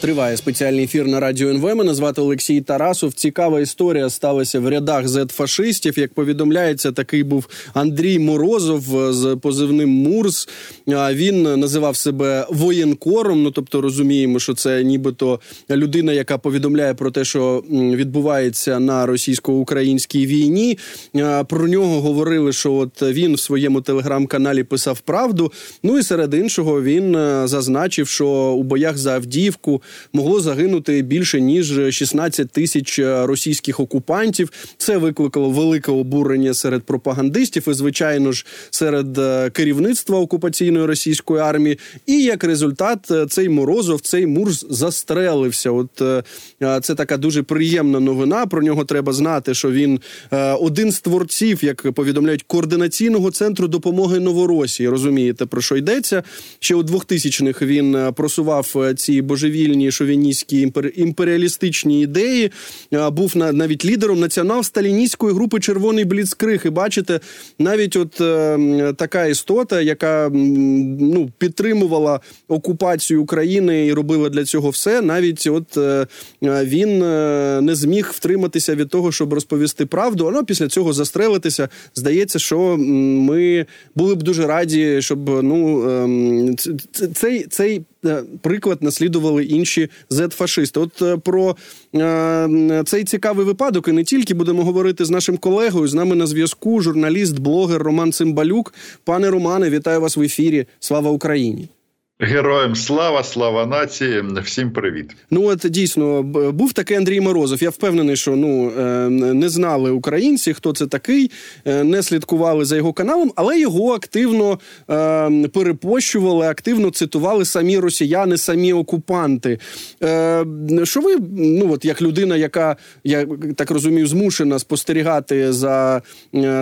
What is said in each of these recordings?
Триває спеціальний ефір на радіо НВ. Мене звати Олексій Тарасов. Цікава історія сталася в рядах зет-фашистів. Як повідомляється, такий був Андрій Морозов з позивним Мурс. Він називав себе воєнкором. Ну тобто розуміємо, що це нібито людина, яка повідомляє про те, що відбувається на російсько-українській війні. Про нього говорили, що от він в своєму телеграм-каналі писав правду. Ну і серед іншого він зазначив, що у боях за Авдіївку могло загинути більше ніж 16 тисяч е, російських окупантів. Це викликало велике обурення серед пропагандистів і, звичайно ж, серед е, керівництва окупаційної російської армії. І як результат, е, цей морозов, цей мурс застрелився. От це така дуже приємна новина. Про нього треба знати, що він один з творців, як повідомляють, координаційного центру допомоги Новоросії. Розумієте, про що йдеться? Ще у 2000-х він просував ці божевільні сильні шовіністські імперіалістичні ідеї. Був навіть лідером націонал-сталіністської групи Червоний Бліцкриг. І бачите, навіть от е, така істота, яка ну, підтримувала окупацію України і робила для цього все. Навіть от е, він е, не зміг втриматися від того, щоб розповісти правду. А після цього застрелитися. Здається, що ми були б дуже раді, щоб ну ем, цей цей приклад наслідували інші зет-фашисти. От е, про е, цей цікавий випадок і не тільки будемо говорити з нашим колегою. З нами на зв'язку журналіст, блогер Роман Цимбалюк. Пане Романе, вітаю вас в ефірі. Слава Україні! Героям слава, слава нації, всім привіт. Ну от дійсно був такий Андрій Морозов. Я впевнений, що ну е, не знали українці, хто це такий, е, не слідкували за його каналом, але його активно е, перепощували, активно цитували самі росіяни, самі окупанти. Що ви, ну от як людина, яка я так розумію, змушена спостерігати за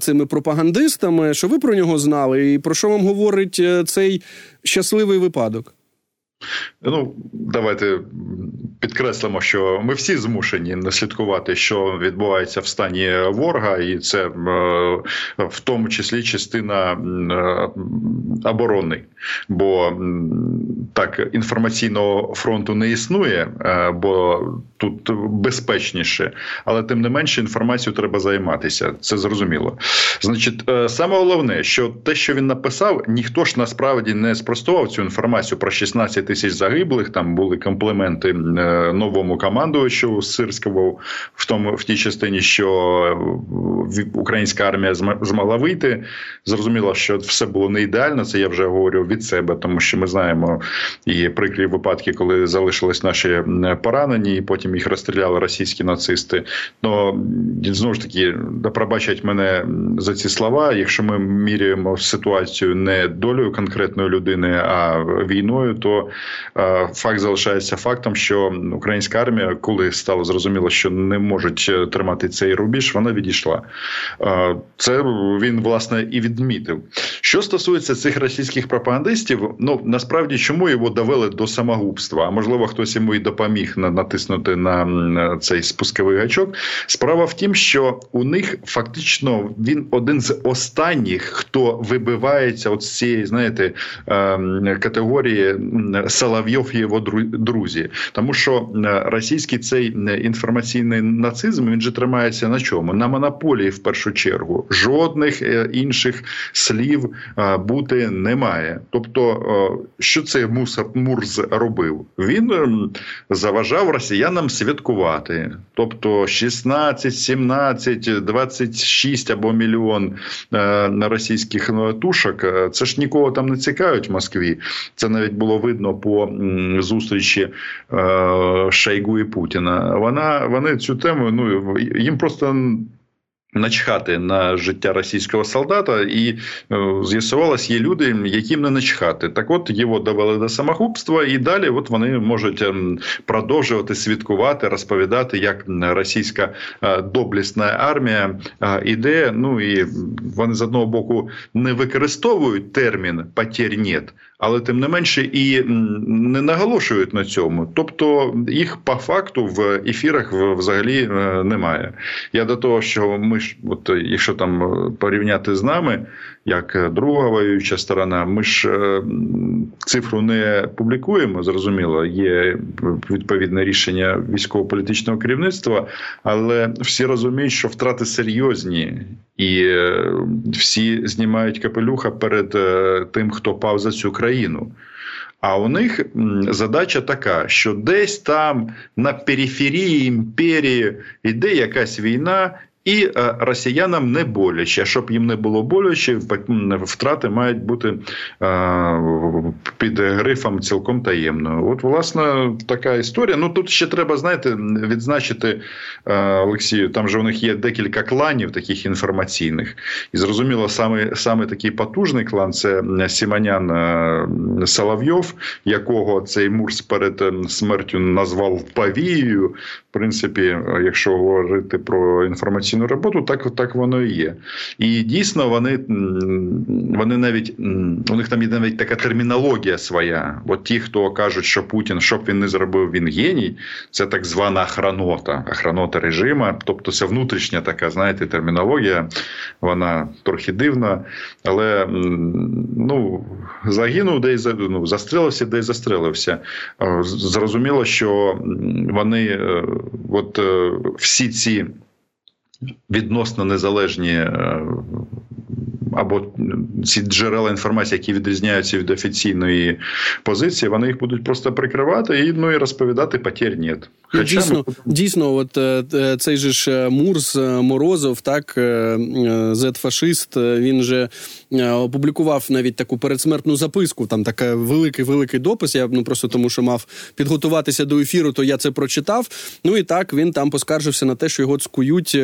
цими пропагандистами, що ви про нього знали, і про що вам говорить цей щасливий випадок? випадок. Ну, давайте підкреслимо, що ми всі змушені не слідкувати, що відбувається в стані ворога, і це е, в тому числі частина е, оборони. Бо так інформаційного фронту не існує, е, бо тут безпечніше, але тим не менше інформацією треба займатися. Це зрозуміло. Значить, саме головне, що те, що він написав, ніхто ж насправді не спростував цю інформацію про 16 тисяч загиблих. Там були компліменти е, новому командувачу Сирського в тому в тій частині, що е, українська армія змогла вийти. Зрозуміло, що все було не ідеально. Це я вже говорю від себе, тому що ми знаємо і прикрі випадки, коли залишились наші поранені, і потім їх розстріляли російські нацисти. Ну знову ж таки, пробачать мене за ці слова. Якщо ми міряємо ситуацію не долею конкретної людини, а війною, то факт залишається фактом, що українська армія, коли стало зрозуміло, що не можуть е, тримати цей рубіж, вона відійшла. Е, це він власне і відмітив. Що стосується цих російських пропагандистів, ну насправді чому його довели до самогубства? А можливо, хтось йому і допоміг натиснути на цей спусковий гачок. Справа в тім, що у них фактично він один з останніх, хто вибивається от з цієї, знаєте, ем, категорії Соловйов і його друзі, тому що е, російський цей е, інформаційний нацизм він же тримається на чому? На монополії в першу чергу. Жодних е, інших слів бути немає. Тобто, що цей Мурз робив? Він ем, заважав росіянам святкувати. Тобто 16, 17, 26 або мільйон російських тушок. Це ж нікого там не цікавить в Москві. Це навіть було видно по зустрічі е, і Путіна. Вона вони цю тему ну їм просто. Начхати на життя російського солдата, і е, з'ясувалось, є люди, яким не начхати. Так, от його довели до самогубства, і далі от вони можуть ем, продовжувати свідкувати, розповідати, як російська е, доблісна армія е, іде. Ну і вони з одного боку не використовують термін «потерь нет», але тим не менше і не наголошують на цьому. Тобто їх по факту в ефірах взагалі немає. Я до того, що ми ж, от якщо там порівняти з нами, як друга воююча сторона, ми ж цифру не публікуємо. Зрозуміло, є відповідне рішення військово-політичного керівництва, але всі розуміють, що втрати серйозні, і всі знімають капелюха перед тим, хто пав за цю країну. А у них задача така, що десь там на периферії імперії йде якась війна, і е, росіянам не боляче. Щоб їм не було боляче, втрати мають бути е, під грифом цілком таємно. От, власне, така історія. Ну тут ще треба, знаєте, відзначити е, Олексію. Там же у них є декілька кланів, таких інформаційних, і зрозуміло, саме саме такий потужний клан це Сіманян Соловйов, якого цей Мурс перед смертю назвав Павією. В принципі, якщо говорити про інформаційну інформаційну роботу, так так воно і є. І дійсно вони вони навіть у них там є навіть така термінологія своя. От ті, хто кажуть, що Путін, що б він не зробив, він геній, це так звана охранота, охранота режима. Тобто це внутрішня така, знаєте, термінологія, вона трохи дивна, але ну, загинув, де й ну, застрелився, де й застрелився. Зрозуміло, що вони е, от е, всі ці відносно незалежні е, або ці джерела інформації, які відрізняються від офіційної позиції, вони їх будуть просто прикривати і ну і розповідати потір нет. Ну, Хоча дійсно, ми... дійсно, от е, е, цей же ж Мурс Морозов, так зет-фашист, він же опублікував навіть таку передсмертну записку. Там така великий великий допис. Я ну просто тому, що мав підготуватися до ефіру, то я це прочитав. Ну і так він там поскаржився на те, що його цкують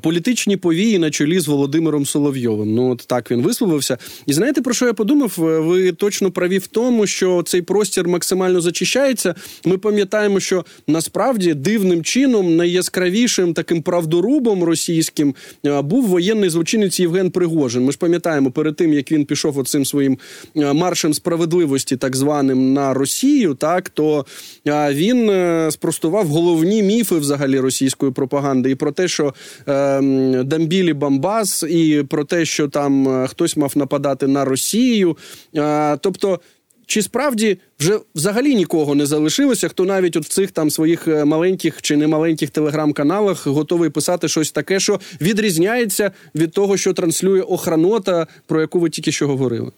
політичні повії на чолі з Володимиром Соловйовим. Ну от так він висловився. І знаєте, про що я подумав? Ви точно праві в тому, що цей простір максимально зачищається. Ми пам'ятаємо, що насправді дивним чином найяскравішим таким правдорубом російським був воєнний злочинець Євген Пригожин. Ми ж пам'ятаємо перед тим, як він пішов оцим своїм маршем справедливості, так званим на Росію, так то він е, спростував головні міфи взагалі російської пропаганди і про те, що Ем, Дамбілі Бамбас, і про те, що там е, хтось мав нападати на Росію. Е, тобто. Чи справді вже взагалі нікого не залишилося, хто навіть от в цих там своїх е, маленьких чи немаленьких телеграм-каналах готовий писати щось таке, що відрізняється від того, що транслює охранота, про яку ви тільки що говорили?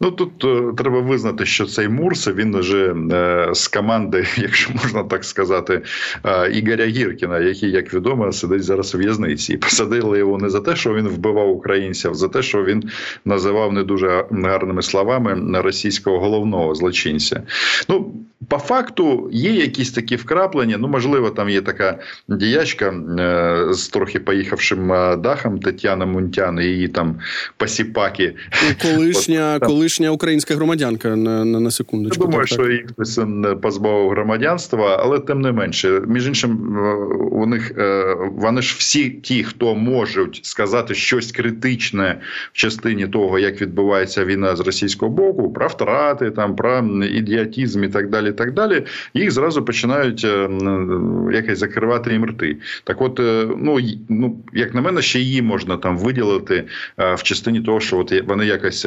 Ну тут е, треба визнати, що цей Мурс він вже е, з команди, якщо можна так сказати, е, Ігоря Гіркіна, який, як відомо, сидить зараз у в'язниці, і посадили його не за те, що він вбивав українців, а за те, що він називав не дуже гарними словами російського головного злочинця. Ну по факту є якісь такі вкраплення. Ну можливо, там є така діячка е, з трохи поїхавшим е, дахом Тетяна Мунтян і її там посіпаки. Колишня колишня українська громадянка на на, на секундочку. Я думаю, так, що їх хтось позбавив громадянства, але тим не менше, між іншим, е, у них е, вони ж всі ті, хто можуть сказати щось критичне в частині того, як відбувається війна з російського боку, про втрати, там про ідіотізм і так далі. Так далі, їх зразу починають е, якось закривати їм рти. Так, от ну ну як на мене, ще її можна там виділити в частині того, що от вони якось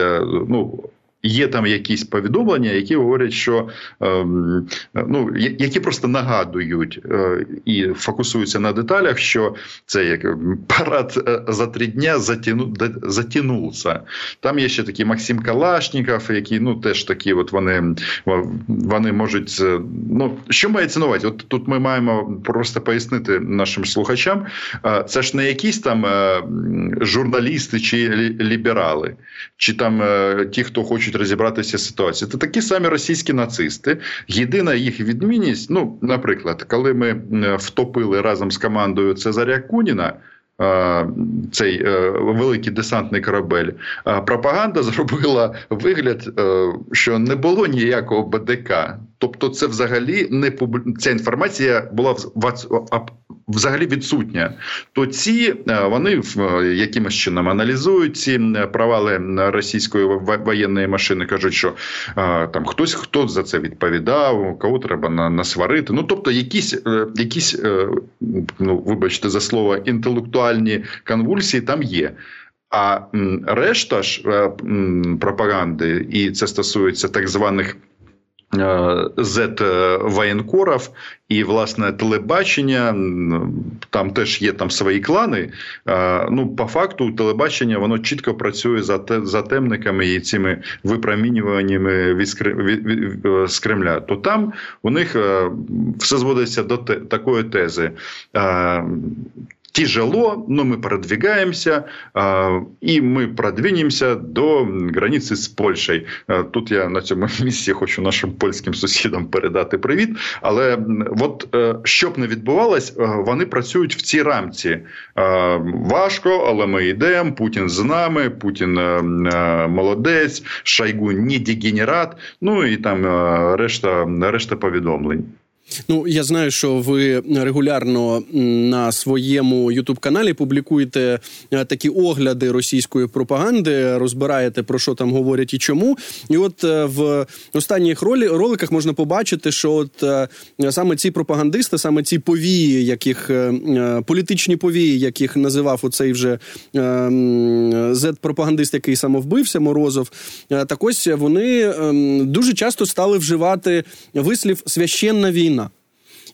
ну Є там якісь повідомлення, які говорять, що ем, ну які просто нагадують е, і фокусуються на деталях, що це як парад е, за три дня затяну, затягнувся. Там є ще такий Максим Калашніков, які ну теж такі, от вони вони можуть е, ну що мається на увазі? От тут ми маємо просто пояснити нашим слухачам. Це ж не якісь там журналісти чи ліберали, чи там ті, хто хочуть хочуть розібратися з ситуацією. Це такі самі російські нацисти. Єдина їх відмінність, ну, наприклад, коли ми втопили разом з командою Цезаря Куніна. Цей е, великий десантний корабель пропаганда зробила вигляд, е, що не було ніякого БДК. Тобто, це взагалі не ця інформація була взагалі відсутня. То ці е, вони е, якимось чином аналізують ці провали російської воєнної машини, кажуть, що е, там хтось хто за це відповідав, кого треба насварити. Ну тобто, якісь якісь ну вибачте за слово інтелектуальні конвульсії там є. А решта ж пропаганди, і це стосується так званих z е, воєнкорів і власне телебачення там теж є там свої клани. Ну по факту телебачення воно чітко працює за те за темниками і цими випромінюваннями від з Кремля. То там у них е, все зводиться до такої тези тяжело, но мы продвигаемся, и мы продвинемся до границі з Польщею. Тут я на цьому місці хочу нашим польським сусідам передати привіт. Але от е, щоб не відбувалось, е, вони працюють в цій рамці. Важко, але ми йдемо. Путін з нами, Путін е, молодець, Шайгу не дегенерат. Ну і там решта, решта повідомлень. Ну я знаю, що ви регулярно на своєму ютуб-каналі публікуєте е, такі огляди російської пропаганди, розбираєте про що там говорять і чому. І от е, в останніх ролі роликах можна побачити, що от е, саме ці пропагандисти, саме ці повії, яких політичні повії, яких називав оцей вже зет-пропагандист, який самовбився Морозов, так ось вони ем, дуже часто стали вживати вислів священна війна.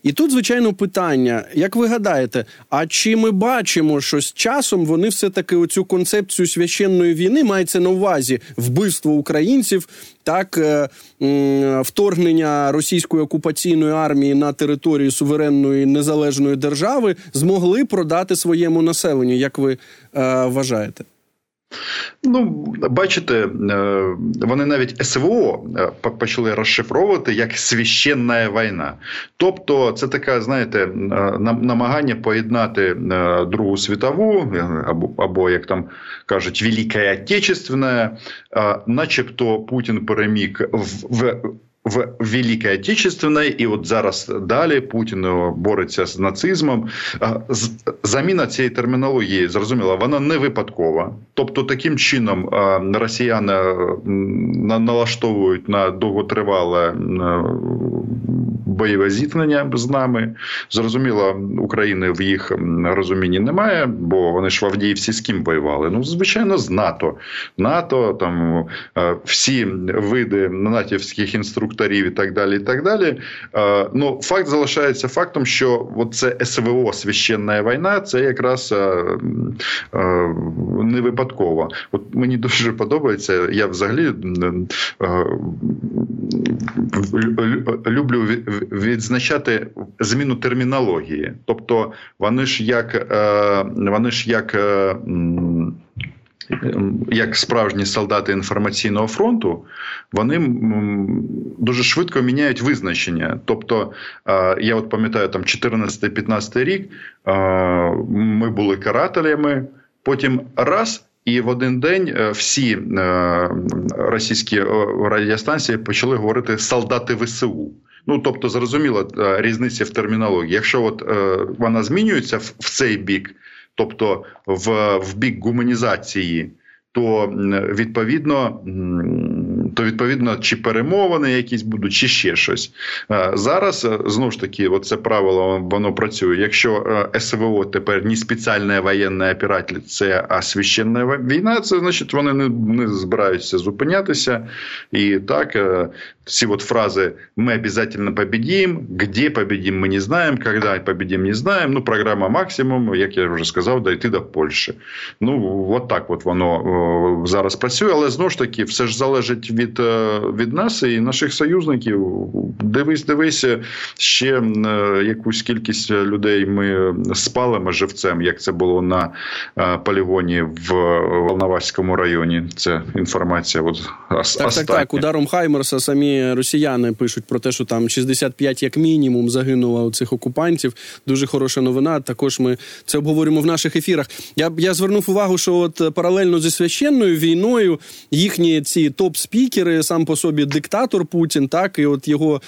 І тут, звичайно, питання: як ви гадаєте, а чи ми бачимо, що з часом вони все-таки оцю концепцію священної війни мається на увазі вбивство українців, так е, вторгнення російської окупаційної армії на територію суверенної незалежної держави змогли продати своєму населенню, як ви е, вважаєте? Ну, бачите, е, вони навіть СВО е, почали розшифровувати як священна війна. Тобто, це така, знаєте, е, намагання поєднати Другу світову або, або як там кажуть, Велика Отечественна, начебто Путін переміг в в Великій Отечественной, і от зараз далі Путін бореться з нацизмом. Заміна цієї термінології зрозуміла, вона не випадкова. Тобто, таким чином росіяни налаштовують на довготривале бойове зіткнення з нами. Зрозуміло, України в їх розумінні немає, бо вони ж в Авдіївці з ким воювали. Ну, звичайно, з НАТО. НАТО, там всі види натівських інструкторів і так далі. і так далі. Е, ну, Факт залишається фактом, що це СВО священна війна, це якраз е, е, не випадково. От мені дуже подобається. Я взагалі люблю відзначати зміну термінології. Тобто вони ж як вони ж як як справжні солдати інформаційного фронту, вони дуже швидко міняють визначення. Тобто, я от пам'ятаю, там 14-15 рік ми були карателями, потім раз. І в один день е, всі е, російські радіостанції почали говорити солдати ВСУ. Ну тобто, зрозуміло різниця в термінології. Якщо от вона змінюється в цей бік, тобто в, в бік гуманізації, то відповідно то відповідно чи перемовини якісь будуть, чи ще щось е, зараз. Е, знову ж таки, це правило воно працює. Якщо е, СВО тепер не спеціальна воєнна операція, а священна війна, це значить вони не, не збираються зупинятися. І так ці от фрази ми обов'язково победим, де победим, ми не знаємо, коли победим, не знаємо. Ну, програма максимум, як я вже сказав, дойти до Польщі. Ну от так от воно зараз працює, але знову ж таки, все ж залежить від е, від нас і наших союзників. Дивись, дивись, ще е, якусь кількість людей ми спалимо живцем, як це було на е, полігоні в Волноваському районі. Це інформація. От так, так, так. Ударом Хаймерса самі росіяни пишуть про те, що там 65 як мінімум загинуло у цих окупантів. Дуже хороша новина. Також ми це обговорюємо в наших ефірах. Я я звернув увагу, що от паралельно зі священною війною їхні ці топ-спічі спікери, сам по собі диктатор Путін, так і от його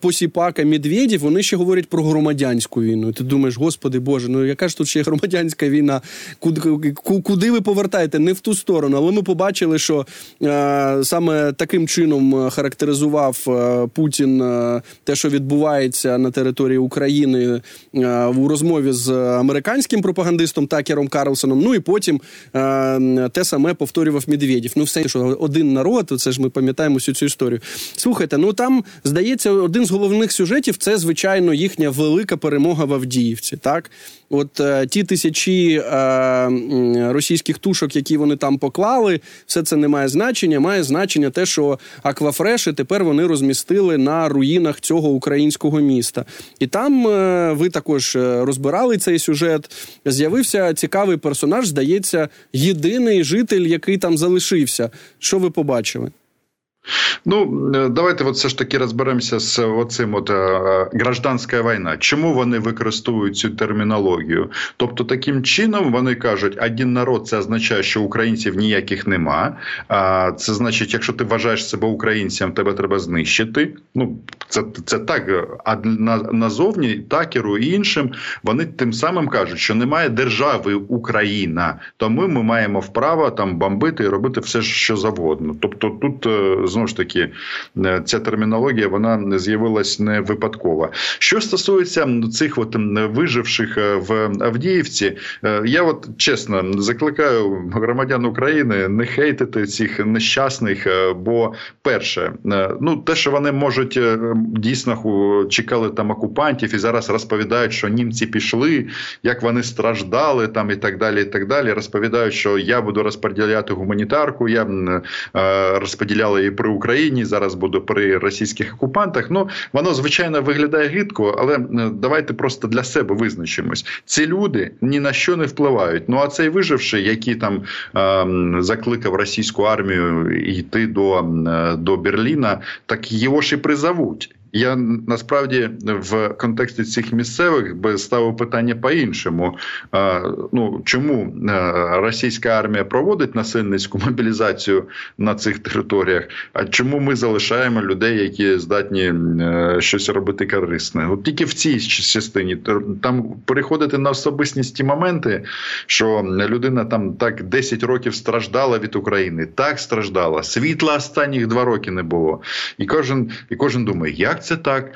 посіпака Медведєв, вони ще говорять про громадянську війну. І Ти думаєш, господи Боже, ну яка ж тут ще громадянська війна? Куди, куди ви повертаєте? Не в ту сторону. Але ми побачили, що е, саме таким чином характеризував е, Путін е, те, що відбувається на території України е, у розмові з американським пропагандистом Такером Карлсоном. Ну і потім е, те саме повторював Медведєв. Ну, все, що один народ, це ж ми пам'ятаємо всю цю історію. Слухайте, ну там здається, один з головних сюжетів це звичайно їхня велика перемога в Авдіївці. Так, от е, ті тисячі е, російських тушок, які вони там поклали, все це не має значення. Має значення те, що аквафреші тепер вони розмістили на руїнах цього українського міста. І там е, ви також е, розбирали цей сюжет. З'явився цікавий персонаж, здається, єдиний житель, який там залишився. Що ви побачили? Ну е, давайте от все ж таки розберемося з оцим от е, гражданська війна. Чому вони використовують цю термінологію? Тобто, таким чином вони кажуть, один народ це означає, що українців ніяких нема. А це значить, якщо ти вважаєш себе українцем, тебе треба знищити. Ну це це так. А на, назовні такеру і іншим вони тим самим кажуть, що немає держави Україна, тому ми маємо вправо там бомбити і робити все, що завгодно. Тобто тут е, знову ж таки е, ця термінологія вона з'явилась не випадково. Що стосується цих от виживших е, в Авдіївці, е, я от чесно закликаю громадян України не хейтити цих нещасних. Бо перше, ну те, що вони можуть дійсно чекали там окупантів і зараз розповідають, що німці пішли, як вони страждали там і так далі. І так далі. Розповідають, що я буду розподіляти гуманітарку. Я розподіляла її при Україні, зараз буду при російських окупантах. Ну воно звичайно виглядає гидко, але давайте просто для себе визначимось. Ці люди ні на що не впливають. Ну а цей виживший, який там е, закликав російську армію йти до, е, до Берліна, так його ж і призовуть. Я насправді в контексті цих місцевих би ставив питання по-іншому. Ну чому е, російська армія проводить насильницьку мобілізацію на цих територіях? А чому ми залишаємо людей, які здатні е, щось робити корисне? От тільки в цій частині там переходити на особистісні моменти, що людина там так 10 років страждала від України, так страждала. Світла останніх два роки не було, і кожен і кожен думає, як це так.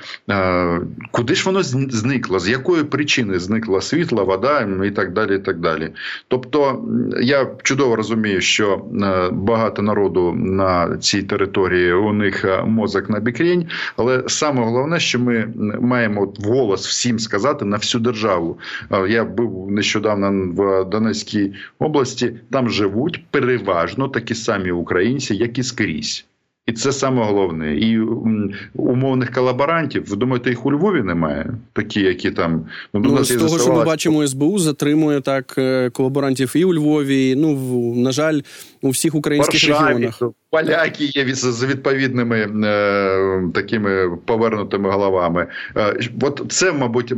Куди ж воно зникло? З якої причини зникла світла, вода і так далі. і так далі. Тобто я чудово розумію, що е, багато народу на цій території у них е, мозок на бікрінь, але саме головне, що ми маємо голос всім сказати на всю державу. Я був нещодавно в Донецькій області, там живуть переважно такі самі українці, як і скрізь. І це саме головне. І умовних колаборантів, ви думаєте, їх у Львові немає? Такі, які там ну, ну з того, що ми бачимо, СБУ затримує так е, колаборантів і у Львові. Ну на жаль, у всіх українських Варшаві, регіонах. Поляки є з відповідними е, такими повернутими головами. Е, от це, мабуть,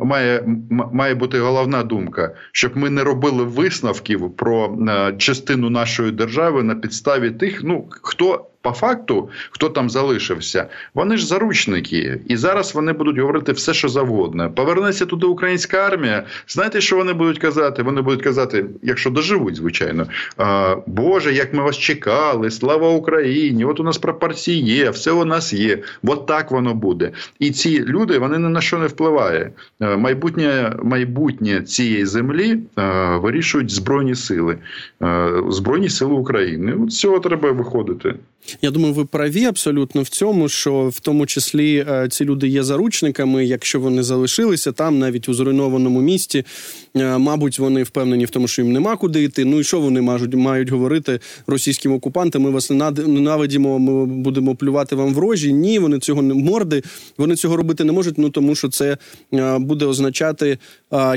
має має бути головна думка, щоб ми не робили висновків про е, частину нашої держави на підставі тих, ну хто по факту, хто там залишився, вони ж заручники, і зараз вони будуть говорити все, що завгодно. Повернеться туди українська армія. Знаєте, що вони будуть казати? Вони будуть казати, якщо доживуть, звичайно. Боже, як ми вас чекали, слава Україні! От у нас пропорції є, все у нас є. От так воно буде. І ці люди вони ні на що не впливає. Майбутнє майбутнє цієї землі вирішують збройні сили, збройні сили України. От з цього треба виходити. Я думаю, ви праві абсолютно в цьому, що в тому числі е, ці люди є заручниками, якщо вони залишилися там, навіть у зруйнованому місті. Е, мабуть, вони впевнені в тому, що їм нема куди йти. Ну і що вони мають мають говорити російським окупантам? Ми вас ненавидімо, ми будемо плювати вам в рожі. Ні, вони цього не морди. Вони цього робити не можуть. Ну тому, що це е, буде означати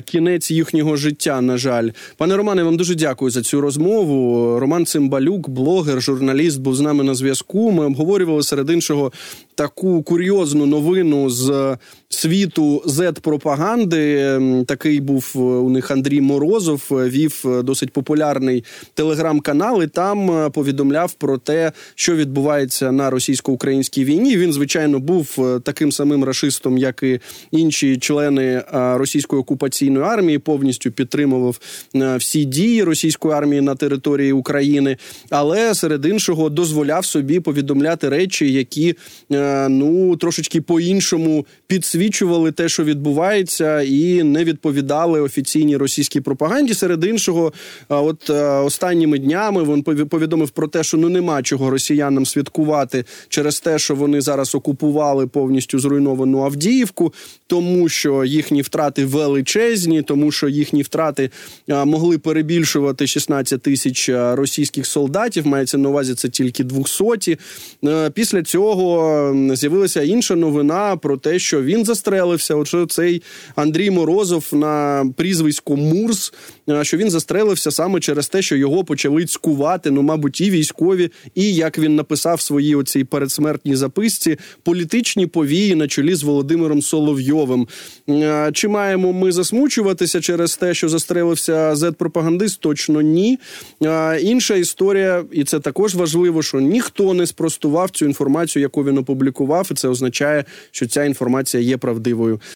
кінець їхнього життя. На жаль, пане Романе, вам дуже дякую за цю розмову. Роман Цимбалюк, блогер, журналіст, був з нами на зв'язку. Ми обговорювали серед іншого таку курйозну новину з світу Z-пропаганди. Такий був е, у них Андрій Морозов, е, вів е, досить популярний телеграм-канал. і Там повідомляв про те, що відбувається на російсько-українській війні. Він, звичайно, був таким самим рашистом, як і інші члени російської окупаційної армії, повністю підтримував всі дії російської армії на території України, але серед іншого дозволяв собі повідомляти речі, які ну трошечки по іншому підсвічували те, що відбувається, і не відповідали офіційній російській пропаганді. Серед іншого, от останніми днями він повідомив про те, що ну нема чого росіянам святкувати через те, що вони зараз окупували повністю зруйновану Авдіївку, тому що їхні втрати величезні, тому що їхні втрати могли перебільшувати 16 тисяч російських солдатів. Мається на увазі це тільки 200. Після цього з'явилася інша новина про те, що він застрелився. Отже, цей Андрій Морозов на прізвисько Мурс, що він застрелився саме через те, що його почали цькувати, ну, мабуть, і військові, і як він написав в своїй оцій передсмертній записці, політичні повії на чолі з Володимиром Соловйовим. Чи маємо ми засмучуватися через те, що застрелився зет-пропагандист? Точно ні. Інша історія, і це також важливо, що ніхто не спростував цю інформацію, яку він опублікував, і це означає, що ця інформація є правдивою.